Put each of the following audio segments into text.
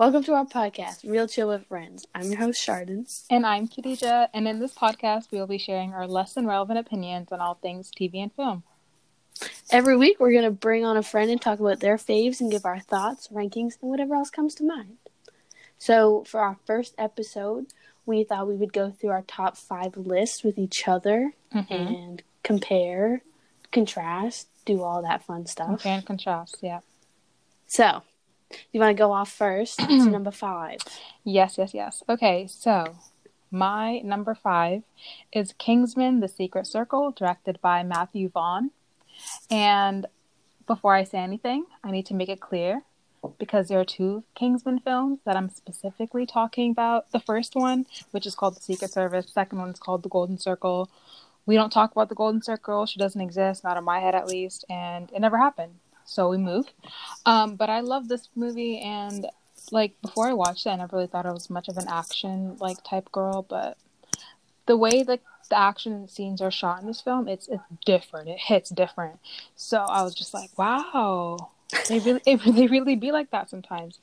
Welcome to our podcast, Real Chill with Friends. I'm your host, Chardon. And I'm Khadija, and in this podcast, we will be sharing our less than relevant opinions on all things TV and film. Every week, we're going to bring on a friend and talk about their faves and give our thoughts, rankings, and whatever else comes to mind. So, for our first episode, we thought we would go through our top five lists with each other Mhm. and compare, contrast, do all that fun stuff. Compare and contrast, yeah. So, you want to go off first to number five? Yes, yes, yes. Okay, so my number five is Kingsman The Secret Circle, directed by Matthew Vaughn. And before I say anything, I need to make it clear because there are two Kingsman films that I'm specifically talking about. The first one, which is called The Secret Service, the second one is called The Golden Circle. We don't talk about The Golden Circle. She doesn't exist, not in my head at least, and it never happened. So we move. Um, but I love this movie and like before I watched it, I never really thought I was much of an action like type girl, but the way like the action scenes are shot in this film, it's it's different. It hits different. So I was just like, wow, they really it, they really be like that sometimes.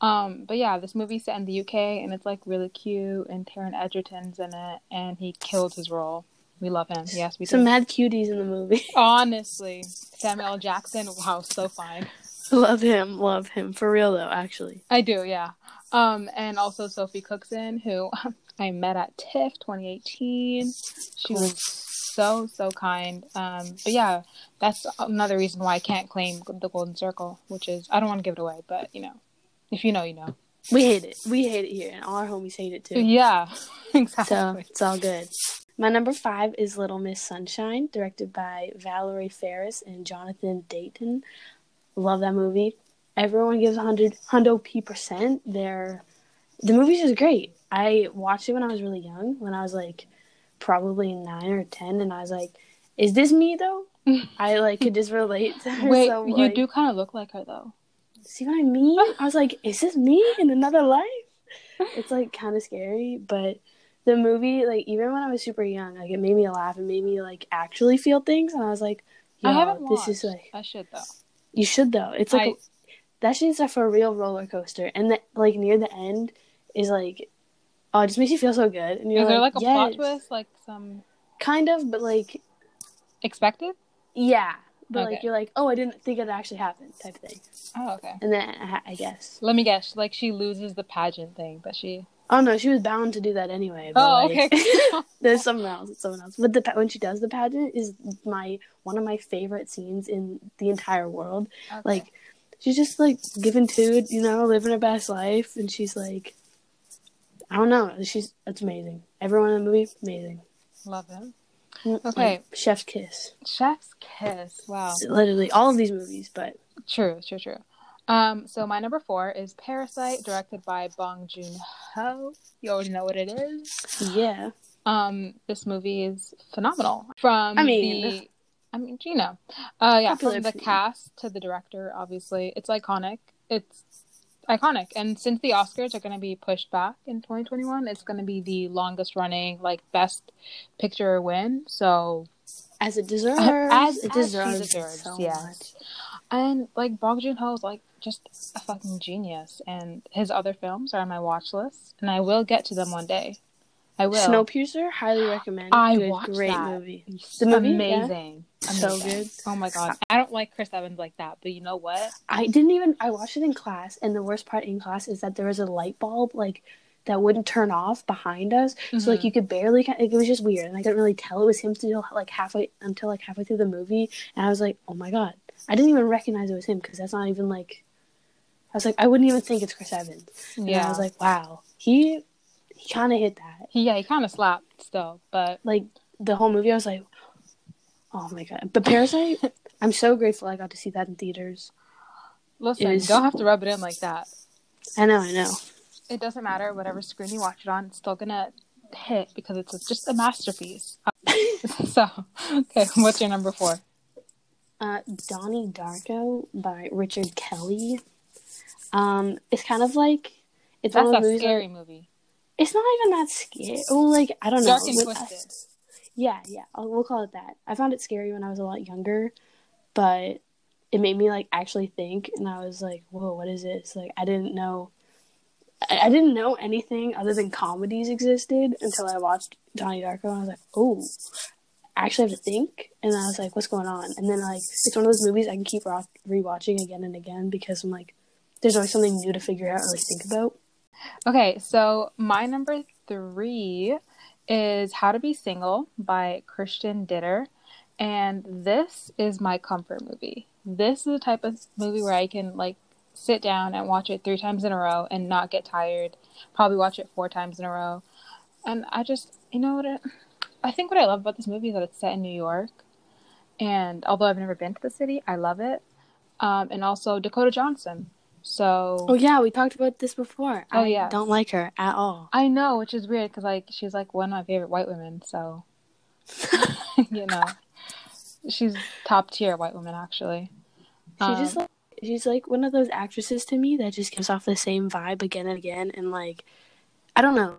Um, but yeah, this movie's set in the UK and it's like really cute, and Taron Egerton's in it, and he killed his role. We love him. Yes, we Some do. mad cuties in the movie. Honestly, Samuel L. Jackson, wow, so fine. love him, love him. For real, though, actually. I do, yeah. Um, and also Sophie Cookson, who I met at TIFF 2018. She Cool. was so so kind. Um, but yeah, that's another reason why I can't claim the Golden Circle, which is I don't want to give it away, but you know, if you know, you know. We hate it. We hate it here, and all our homies hate it too. Yeah, exactly. So it's all good. My number five is Little Miss Sunshine, directed by Valerie Faris and Jonathan Dayton. Love that movie. Everyone gives 100 hundo p percent. They're the movie's just great. I watched it when I was really young, when I was like probably nine or ten, and I was like, "Is this me though?" I like could just relate to her. Wait, so, you like- do kind of look like her though. See what I mean? I was like, is this me in another life? It's like kind of scary, but the movie, like even when I was super young, like it made me laugh and made me like actually feel things, and I was like, Yo, I haven't this watched. is like I should though. you should though. It's like I- that shit's like for a real roller coaster, and the, like near the end is like, oh, it just makes you feel so good, and you're Is there like a plot yes. twist, like some Kind of, but like expected? yeah, but Okay. like you're like, oh, I didn't think it actually happened, type thing, Oh, okay. and then I, I guess. Let me guess. Like she loses the pageant thing, but she. Oh no, she was bound to do that anyway. But, Oh, like, okay. There's someone else. It's someone else. But the when she does the pageant is my one of my favorite scenes in the entire world. Okay. Like she's just like giving to you know, living her best life, and she's like, I don't know. She's it's amazing. Everyone in the movie, amazing. love. Like, Okay. Chef's Kiss. Chef's kiss. Wow. Literally all of these movies, but True, true, true. Um, so my number four is Parasite, directed by Bong Joon Ho. You already know what it is. yeah, Um, this movie is phenomenal. From I mean- the, I mean, you know, uh, yeah, from the cast to the director, obviously, it's iconic. It's iconic, and since the Oscars are going to be pushed back in 2021, it's going to be the longest running, like, best picture win. So as it deserves. as, it deserves, deserves, so yes. much. And like Bong Joon Ho is like just a fucking genius, and his other films are on my watch list, and I will get to them one day. I will. Snowpiercer, highly recommend. I Good, watched great that. movie. The movie, yeah. amazing, So good. Oh my god, I don't like Chris Evans like that, but you know what? I didn't even I watched it in class and the worst part in class is that there was a light bulb like that wouldn't turn off behind us. So like Mhm. you could barely it was just weird and I couldn't really tell it was him until like halfway until like halfway through the movie and I was like, "Oh my god." I didn't even recognize it was him because that's not even like I was like I wouldn't even think it's Chris Evans. And Yeah, I was like, "Wow. He he kind of hit that." he, yeah, he kind of slapped still, but Like the whole movie I was like, "Oh my god." But Parasite, I'm so grateful I got to see that in theaters. listen, is- don't have to rub it in like that. I know, I know. It doesn't matter whatever screen you watch it on, it's still gonna hit because it's just a masterpiece. so, okay, what's your number four? Uh, Donnie Darko by Richard Kelly. Um, it's kind of like it's That's one of a scary Like, movie. it's not even that scary. Oh, like I don't know. Dark and With- twisted. yeah, yeah. I'll, we'll call it that. I found it scary when I was a lot younger, but it made me like actually think, and I was like, "Whoa, what is this?" Like I didn't know I, I didn't know anything other than comedies existed until I watched Donnie Darko, and I was like, oh, actually have to think. And I was like, what's going on? And then like it's one of those movies I can keep ro- rewatching again and again because I'm like, there's always something new to figure out or like think about. Okay, so my number three is How to Be Single by Christian Ditter. And this is my comfort movie. This is the type of movie where I can like sit down and watch it three times in a row and not get tired. Probably watch it four times in a row. And I just, you know what? I think what I love about this movie is that it's set in New York. And although I've never been to the city, I love it. Um, and also Dakota Johnson. So. Oh yeah, we talked about this before. Oh, I yes. don't like her at all. I know, which is weird because like she's like one of my favorite white women. So, you know, she's top tier white woman actually. She Um, just like she's like one of those actresses to me that just gives off the same vibe again and again, and like I don't know.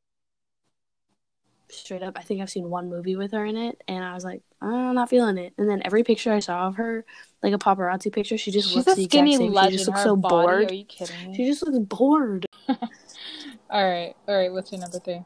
Straight up, I think I've seen one movie with her in it, and I was like, I'm not feeling it. And then every picture I saw of her, like a paparazzi picture, she just she's looks the exact same. legend. She just looks Her so body, bored. Are you kidding me? She just looks bored. all right, all right. What's your number three?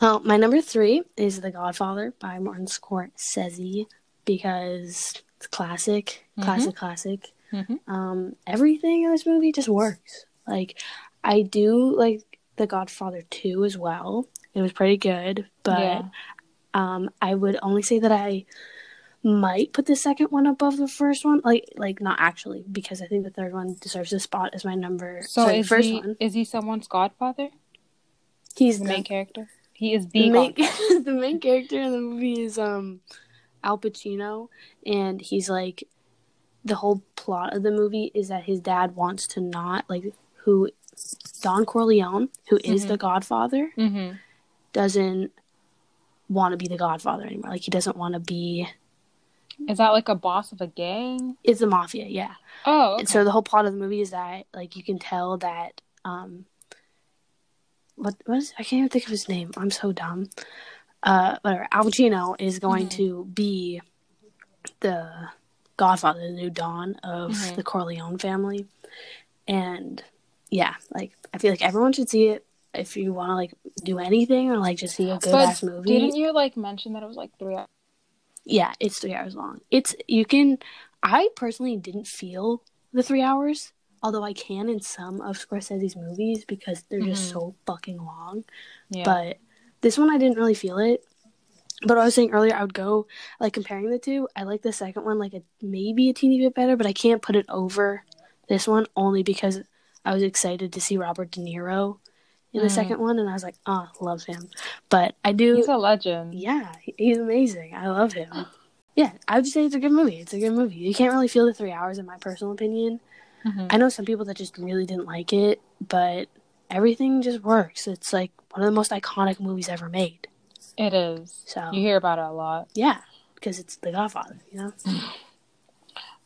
Well, my number three is The Godfather by Martin Scorsese because it's classic, Mhm. classic, classic. Mhm. Um, everything in this movie just works. Like, I do like The Godfather 2 as well. It was pretty good, but Yeah. um, I would only say that I might put the second one above the first one. Like, like not actually, because I think the third one deserves a spot as my number. So sorry, is first he one. is he someone's godfather? He's The the main character. He is the the, main, the main character in the movie is um Al Pacino and he's like the whole plot of the movie is that his dad wants to not like who Don Corleone, who is Mhm. the godfather, Mm-hmm. Doesn't want to be the godfather anymore. Like he doesn't want to be Is that like a boss of a gang? it's the mafia, yeah. Oh, okay. And so the whole plot of the movie is that like you can tell that um what what is I can't even think of his name. I'm so dumb. Uh whatever. Al Pacino is going Mhm. to be the godfather, the new Don of Mhm. the Corleone family. And yeah, like I feel like everyone should see it if you want to like do anything or like just see a good but ass movie. didn't you like mention that it was like three hours? Yeah, it's three hours long. It's you can. I personally didn't feel the three hours, although I can in some of Scorsese's movies because they're just Mhm. so fucking long. Yeah. But this one, I didn't really feel it. But I was saying earlier, I would go like comparing the two. I like the second one like a maybe a teeny bit better, but I can't put it over this one only because I was excited to see Robert De Niro in the Mm. second one, and I was like, oh, love him. But I do. He's a legend. Yeah, he's amazing. I love him. Yeah, I would say it's a good movie. It's a good movie. You can't really feel the three hours, in my personal opinion. Mhm. I know some people that just really didn't like it, but everything just works. It's like one of the most iconic movies ever made. It is. So You hear about it a lot. yeah, because it's The Godfather. You know.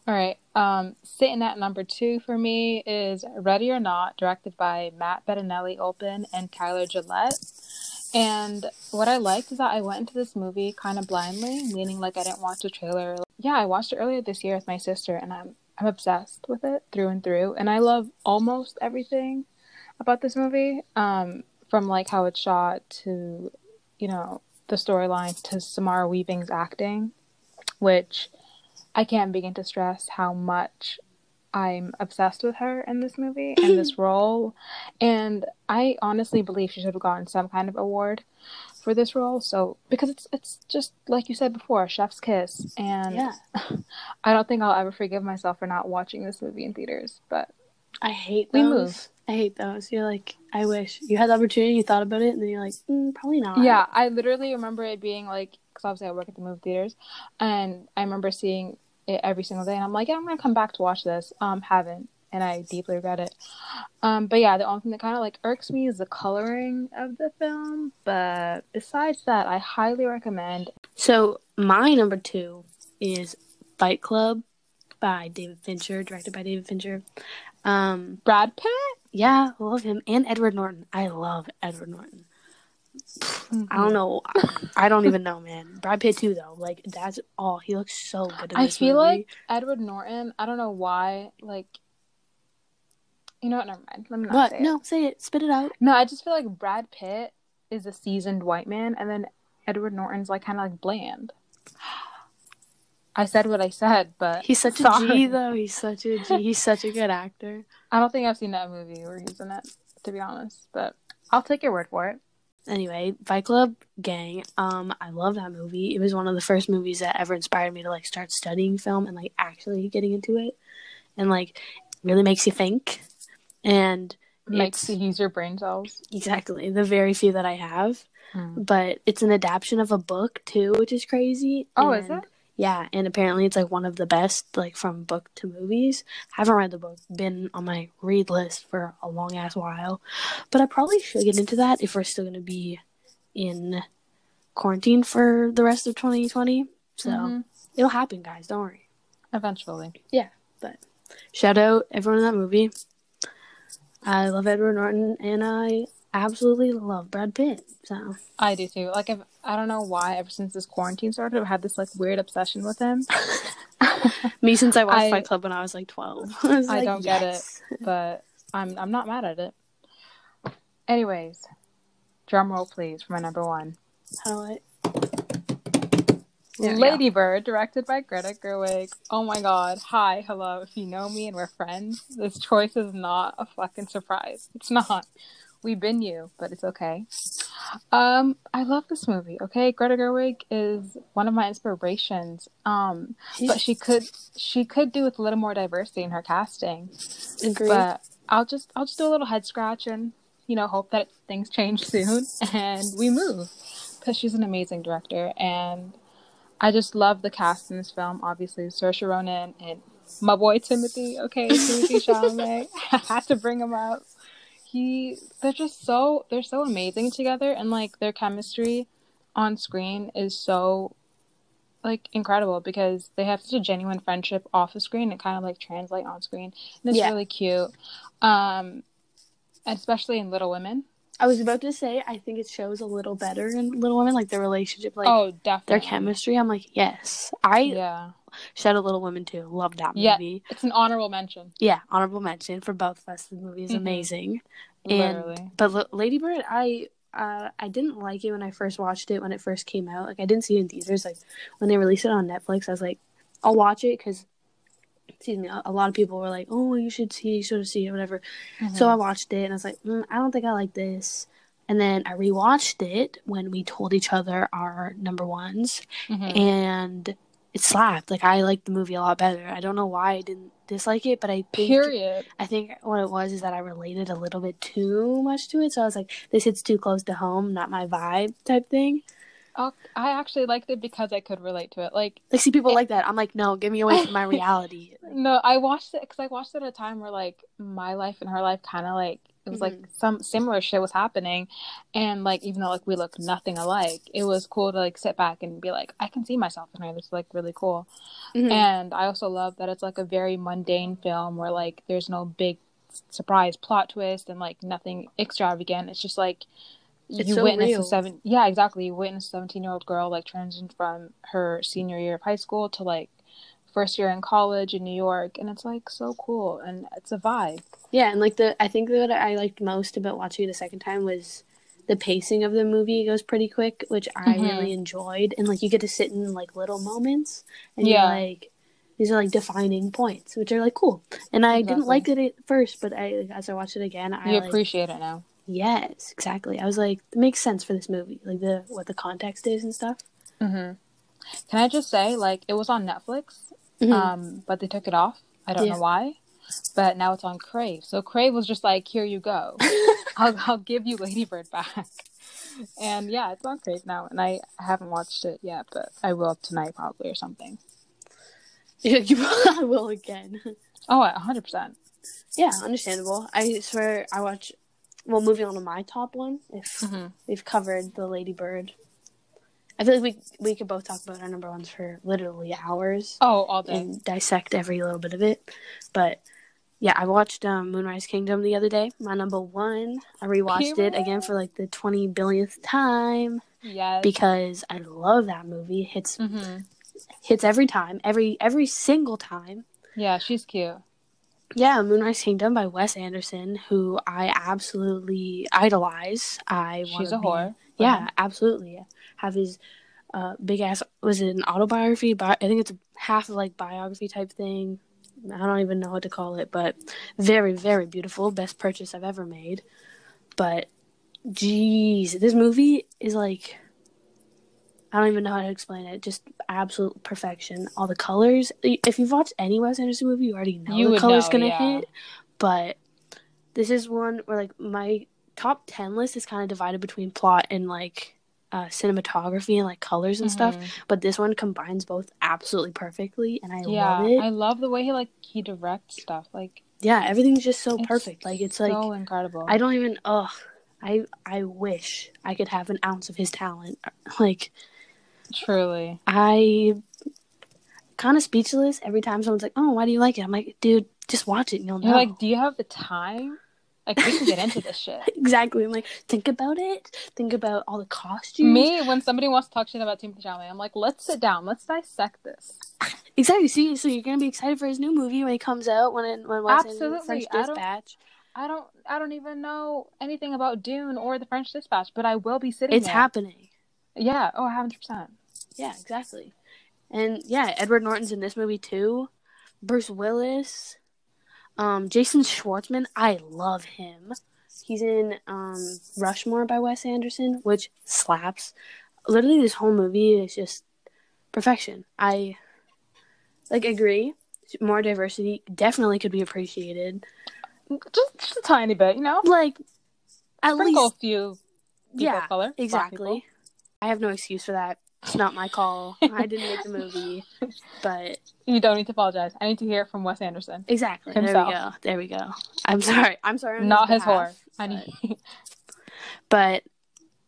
All right. Um, sitting at number two for me is Ready or Not, directed by Matt Bettinelli-Olpin and Tyler Gillett. And what I liked is that I went into this movie kind of blindly, meaning like I didn't watch the trailer. Yeah, I watched it earlier this year with my sister, and I'm I'm obsessed with it through and through. And I love almost everything about this movie, um, from like how it's shot to, you know, the storyline to Samara Weaving's acting, which I can't begin to stress how much I'm obsessed with her in this movie and this role. And I honestly believe she should have gotten some kind of award for this role. So because it's it's just like you said before, chef's kiss. And Yeah, I don't think I'll ever forgive myself for not watching this movie in theaters. But I hate We those. move. I hate those. You're like, I wish you had the opportunity, you thought about it, and then you're like, mm, probably not. yeah, I literally remember it being like because obviously I work at the movie theaters, and I remember seeing it every single day, and I'm like, yeah, I'm gonna come back to watch this. Um, haven't, and I deeply regret it. Um, but yeah, the only thing that kind of like irks me is the coloring of the film. But besides that, I highly recommend. So my number two is Fight Club by David Fincher, directed by David Fincher. Um, Brad Pitt. yeah, I love him and Edward Norton. I love Edward Norton. I don't mm-hmm. know. I don't even know, man. Brad Pitt too, though. Like that's all. He looks so good. In I feel movie. like Edward Norton. I don't know why. Like, You know what? Never mind. Let me not What? say No, say it. Spit it out. No, I just feel like Brad Pitt is a seasoned white man, and then Edward Norton's like kind of like bland. I said what I said, but He's such a sorry. G though. He's such a G. He's such a good actor. I don't think I've seen that movie where he's in it, to be honest. But I'll take your word for it. Anyway, Fight Club Gang. Um, I love that movie. It was one of the first movies that ever inspired me to like start studying film and like actually getting into it, and like really makes you think. And Makes you use your brain cells. exactly the very few that I have, Mm. but it's an adaptation of a book too, which is crazy. Oh, is it? Yeah, and apparently it's like one of the best, like from book to movies. I Haven't read the book, been on my read list for a long ass while, but I probably should get into that if we're still gonna be in quarantine for the rest of 2020. So Mhm. it'll happen, guys. Don't worry. Eventually. Yeah, but shout out everyone in that movie. I love Edward Norton, and I absolutely love Brad Pitt. So I do too. Like, I've, I don't know why, ever since this quarantine started, I've had this like weird obsession with him. me since I watched I- Fight Club when I was like 12. I, I like, don't get it. but I'm I'm not mad at it. Anyways, drum roll please for my number one. How do I? There we go. Lady Bird, directed by Greta Gerwig. Oh my god. Hi, hello. If you know me and we're friends, this choice is not a fucking surprise. It's not. We've been you, but it's okay. Um, I love this movie, okay? Greta Gerwig is one of my inspirations. Um, but she could she could do with a little more diversity in her casting. Agree. But I'll just I'll just do a little head scratch and you know hope that things change soon and we move because she's an amazing director and I just love the cast in this film. Obviously, Saoirse Ronan and my boy Timothy. Okay, Timothy Chalamet. I had to bring him up. He they're just so they're so amazing together and like their chemistry on screen is so like incredible because they have such a genuine friendship off the screen and kind of like translate on screen and it's Yeah. really cute um especially in little women I was about to say, I think it shows a little better in Little Women, like their relationship, like oh definitely their chemistry. I'm like, yes. I yeah out Little Women too. Love that movie. Yeah. it's an honorable mention Yeah, honorable mention for both of us. The movie is Mhm. amazing. literally And but L- Lady Bird, I uh, I didn't like it when I first watched it when it first came out. Like I didn't see it in theaters. Like when they released it on Netflix, I was like, I'll watch it because. Excuse me. A lot of people were like, "Oh, you should see, you should see it, whatever." So I watched it and I was like, mm, I don't think I like this. And then I rewatched it when we told each other our number ones, Mhm. and it slapped. Like I liked the movie a lot better. I don't know why I didn't dislike it, but I think period I think what it was is that I related a little bit too much to it. So I was like, this hits too close to home, not my vibe type thing. I actually liked it because i could relate to it like Like, see people like that. I'm like, no, get me away from my reality. No i watched it because i watched it at a time where like my life and her life kind of like it was like some similar shit was happening. And like even though like we look nothing alike it was cool to like sit back and be like i can see myself in her. This is like really cool. Mhm. and i also love that it's like a very mundane film where like there's no big surprise plot twist and like nothing extravagant. It's just like It's you so witness real. a seven yeah exactly. You witness a 17 year old girl like transition from her senior year of high school to like first year in college in new york and it's like so cool and it's a vibe yeah, and like the, I think what I liked most about watching it a second time was the pacing of the movie goes pretty quick, which I Mhm. really enjoyed. And like you get to sit in like little moments, and Yeah. you're like, these are like defining points, which are like cool. And I didn't like it at first, but I as I watched it again, I you like, appreciate it now Yes, exactly. I was like, it makes sense for this movie, like the what the context is and stuff. Mm-hmm. can i just say like it was on netflix Mhm. um but they took it off i don't Yeah. know why but now it's on crave so crave was just like here you go I'll, I'll give you ladybird back and yeah it's on crave now and i haven't watched it yet but i will tonight probably or something Yeah, you probably will again. oh 100% Yeah, understandable. I swear I watch. Well, moving on to my top one, if mm-hmm. we've covered the Lady Bird, I feel like we we could both talk about our number ones for literally hours oh all day and dissect every little bit of it. But yeah, I watched um, Moonrise Kingdom the other day. My number one. I rewatched it again for like the twenty billionth time yes because I love that movie. It hits hmm hits every time, every every single time. yeah she's cute Yeah, Moonrise Kingdom by Wes Anderson, who I absolutely idolize. I want She's a whore. Yeah, absolutely. Have his uh, big ass was it an autobiography? Bi- I think it's half of like biography type thing. I don't even know what to call it, but very, very beautiful. Best purchase I've ever made. But jeez, this movie is like I don't even know how to explain it. Just absolute perfection. All the colors. If you've watched any Wes Anderson movie, you already know You the colors know, gonna yeah. hit. But this is one where like my top ten list is kind of divided between plot and like uh, cinematography and like colors and stuff. Mhm. But this one combines both absolutely perfectly, and I Yeah, love it. I love the way he like he directs stuff. Like yeah, everything's just so perfect. Like it's like so incredible. I don't even. Ugh. I I wish I could have an ounce of his talent. Like truly. I kind of speechless every time someone's like, "Oh, why do you like it?" I'm like, "Dude, just watch it and you'll know." You're like, do you have the time? Like we can get into this shit. exactly. I'm like, think about it. Think about all the costumes. Me, when somebody wants to talk shit about Timothy Chalamet, I'm like, let's sit down, let's dissect this. Exactly. See, so you're gonna be excited for his new movie when he comes out when it when Anderson- Absolutely. French I don't- Dispatch. I don't, I don't even know anything about Dune or The French Dispatch, but I will be sitting. It's there. happening. Yeah. Oh, 100 percent. Yeah, exactly. And yeah, Edward Norton's in this movie too. Bruce Willis, um, Jason Schwartzman. I love him. He's in um, Rushmore by Wes Anderson, which slaps. Literally, this whole movie is just perfection. I like agree. More diversity definitely could be appreciated. Just, just a tiny bit, you know. Like at Sprinkle least, a few people yeah, of color. exactly. I have no excuse for that. It's not my call. I didn't make the movie, but. You don't need to apologize. I need to hear it from Wes Anderson, Exactly. Himself. There we go. There we go. I'm sorry. I'm sorry. not his behalf, whore. I need. But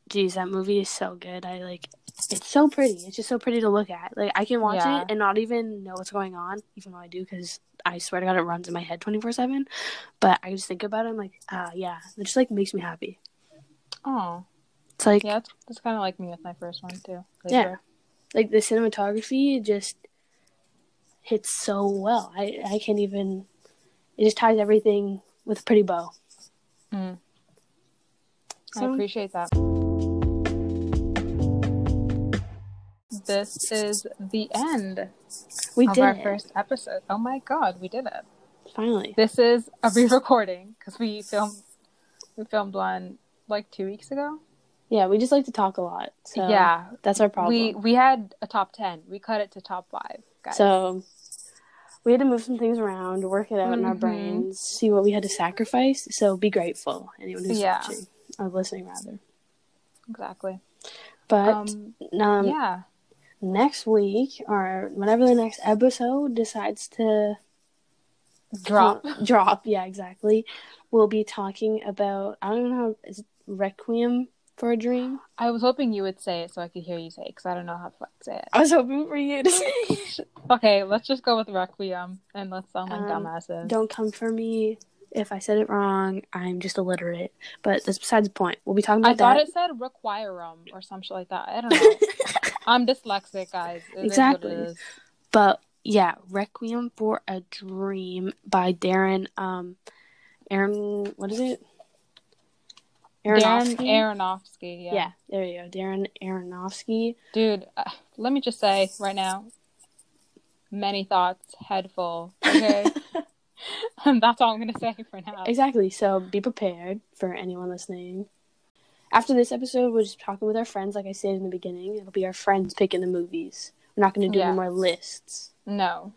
geez, that movie is so good. I like. It's so pretty. It's just so pretty to look at. Like I can watch Yeah. it and not even know what's going on, even though I do, because I swear to God, it runs in my head twenty four seven. But I just think about it. I'm like, ah, yeah. It just like makes me happy. Oh, It's like, yeah. That's, that's kind of like me with my first one too. Yeah. Later. like the cinematography just hits so well. I I can't even. It just ties everything with a pretty bow. Mm. I appreciate that. This is the end We of did our it. first episode. Oh my god, we did it. finally. This is a re-recording because we filmed we filmed one like two weeks ago. Yeah, we just like to talk a lot. So yeah, that's our problem. we we had a top ten. We cut it to top five. Guys. So we had to move some things around, work it out in our Mhm. brains, see what we had to sacrifice. So be grateful, anyone who's Yeah. watching or listening, rather. exactly. But Um, um, yeah, next week or whenever the next episode decides to drop. drop, yeah, exactly. We'll be talking about I don't know how is it Requiem for a Dream. I was hoping you would say it so I could hear you say it because I don't know how to say it. I was hoping for you to say. it. Okay, let's just go with Requiem and let's sound like Um, dumbasses. Don't come for me if I said it wrong. I'm just illiterate. But that's besides the point. We'll be talking about I about thought it said requirum or some shit like that. I don't know. I'm dyslexic, guys. It is Exactly. what it is. But yeah, Requiem for a Dream by Darren um Aaron what is it? Darren Aronofsky? Aronofsky. Yeah. yeah. there you go. Darren Aronofsky. Dude, uh, let me just say right now, many thoughts, head full. Okay. and that's all I'm gonna say for now. Exactly. So be prepared for anyone listening. After this episode, we're just talking with our friends, like I said in the beginning. It'll be our friends picking the movies. We're not gonna do Yeah. any more lists. No.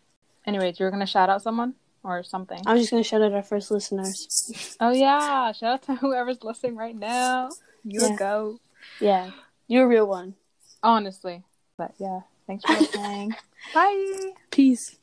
Anyways, you're gonna shout out someone or something. I was just gonna shout out our first listeners. Oh yeah, shout out to whoever's listening right now. You Yeah. go. yeah. You're a real one. Honestly. But yeah, thanks for listening. Bye. Peace.